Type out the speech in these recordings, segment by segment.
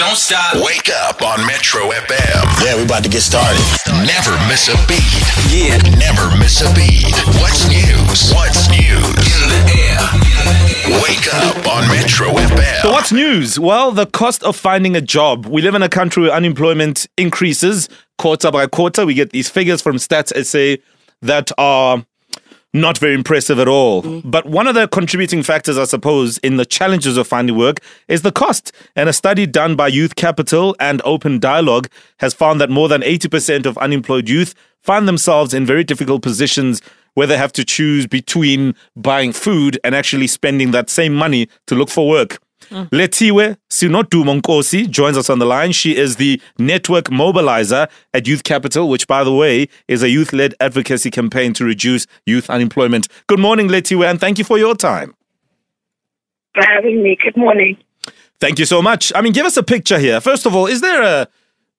Don't stop. Wake up on Metro FM. Yeah, we about to get started. Never miss a beat. Yeah. Never miss a beat. What's news? What's news? In the air. Wake up on Metro FM. So what's news? Well, the cost of finding a job. We live in a country where unemployment increases quarter by quarter. We get these figures from Stats SA that are not very impressive at all. Mm. But one of the contributing factors, I suppose, in the challenges of finding work is the cost. And a study done by Youth Capital and Open Dialogue has found that more than 80% of unemployed youth find themselves in very difficult positions where they have to choose between buying food and actually spending that same money to look for work. Lethiwe Sinodumo Nkosi joins us on the line. She is the network mobilizer at Youth Capital, which, by the way, is a youth led advocacy campaign to reduce youth unemployment. Good morning, Lethiwe, and thank you for your time. for having me. Good morning. Thank you so much. I mean, give us a picture here. First of all, is there a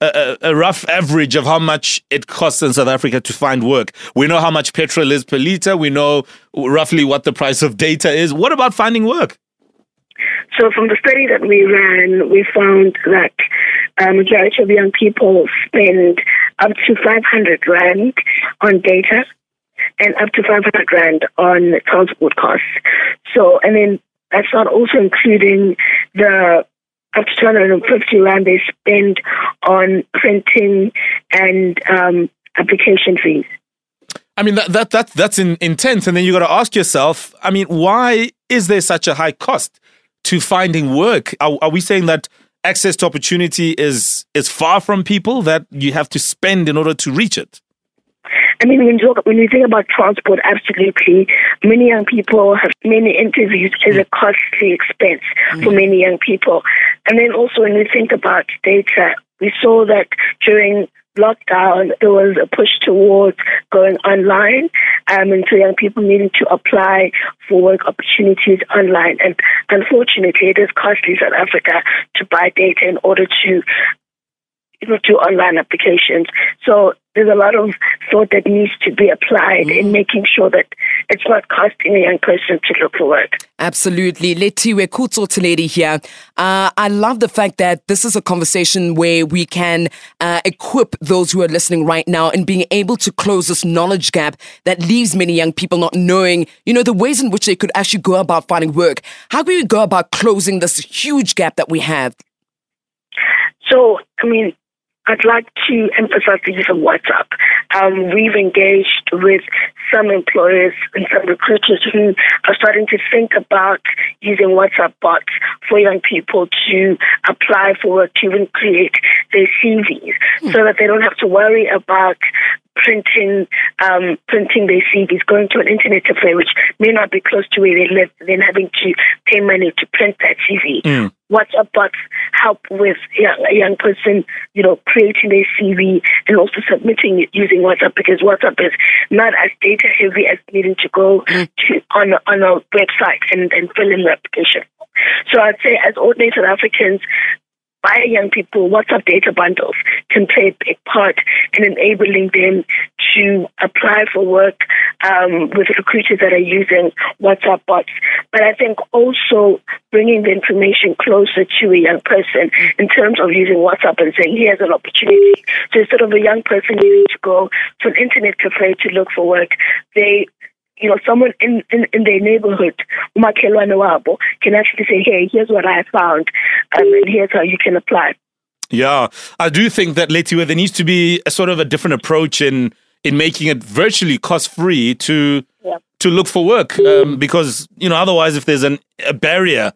a, a rough average of how much it costs in South Africa to find work. We know how much petrol is per liter. We know roughly what the price of data is. What about finding work? So, from the study that we ran, we found that a majority of young people spend up to 500 Rand on data and up to 500 Rand on transport costs. So, and then that's not also including the up to 250 Rand they spend on printing and um, application fees. I mean that that, that that's in, intense, and then you got to ask yourself. I mean, why is there such a high cost to finding work? Are, are we saying that access to opportunity is is far from people that you have to spend in order to reach it? I mean, when you, look, when you think about transport, absolutely, many young people have many interviews as a costly expense for mm. many young people. And then also when we think about data, we saw that during lockdown, there was a push towards going online, um, and so young people needing to apply for work opportunities online. And unfortunately, it is costly in South Africa to buy data in order to you know, do online applications. So there's a lot of thought that needs to be applied in making sure that it's not costing a young person to look for work. Absolutely. Lethiwe Kutsoteledi here. Uh, I love the fact that this is a conversation where we can uh, equip those who are listening right now in being able to close this knowledge gap that leaves many young people not knowing, you know, the ways in which they could actually go about finding work. How can we go about closing this huge gap that we have? So, I mean, I'd like to emphasize the use of WhatsApp. Um, we've engaged with some employers and some recruiters who are starting to think about using WhatsApp bots for young people to apply for work, to even create their CVs, so that they don't have to worry about printing um, printing their CVs, going to an internet cafe which may not be close to where they live, then having to pay money to print that CV. WhatsApp bots help with young, a young person, you know, creating their CV and also submitting it using WhatsApp because WhatsApp is not as data heavy as needing to go mm. to on a, on a website and, and fill in the application. So I'd say as ordinary South Africans, by young people, WhatsApp data bundles can play a big part in enabling them to apply for work um, with recruiters that are using WhatsApp bots. But I think also bringing the information closer to a young person in terms of using WhatsApp and saying, here's an opportunity. So instead of a young person needing to go to an internet cafe to look for work, they you know, someone in, in, in their neighborhood, umakhelwane wabo, can actually say, hey, here's what I found, um, and here's how you can apply. Yeah, I do think that Lethiwe, there needs to be a sort of a different approach in in making it virtually cost free to Yeah. to look for work, um, because you know otherwise, if there's an, a barrier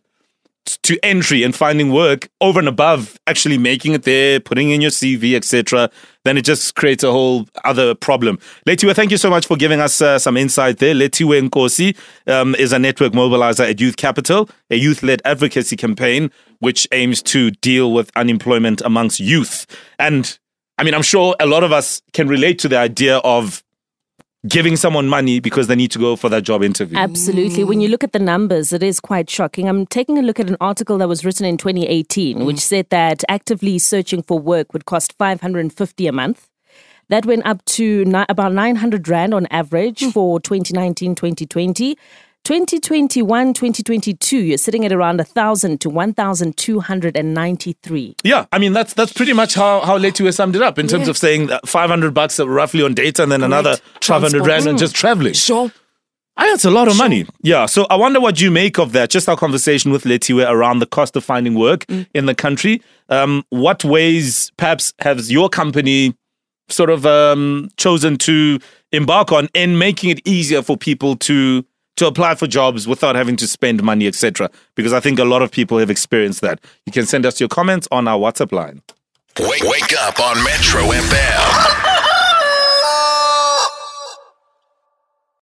to entry and finding work over and above actually making it there, putting in your CV, etc., then it just creates a whole other problem. Lethiwe, thank you so much for giving us uh, some insight there. Lethiwe Nkosi um, is a network mobilizer at Youth Capital, a youth-led advocacy campaign which aims to deal with unemployment amongst youth. And I mean, I'm sure a lot of us can relate to the idea of giving someone money because they need to go for that job interview. Absolutely. When you look at the numbers, it is quite shocking. I'm taking a look at an article that was written in 2018, which mm. said that actively searching for work would cost 550 a month. That went up to ni- about 900 Rand on average mm. for 2019 2020. 2021, 2022, you're sitting at around 1,000 to 1,293. Yeah, I mean that's that's pretty much how how Lethiwe summed it up in terms Yeah. of saying that 500 bucks roughly on data and then another 500 Transport. rand on just traveling. Sure. I that's a lot of money. Yeah. So I wonder what you make of that. Just our conversation with Lethiwe around the cost of finding work in the country. Um, what ways perhaps has your company sort of um, chosen to embark on in making it easier for people to to apply for jobs without having to spend money, etc. Because I think a lot of people have experienced that. You can send us your comments on our WhatsApp line. Wake, wake up on Metro FM.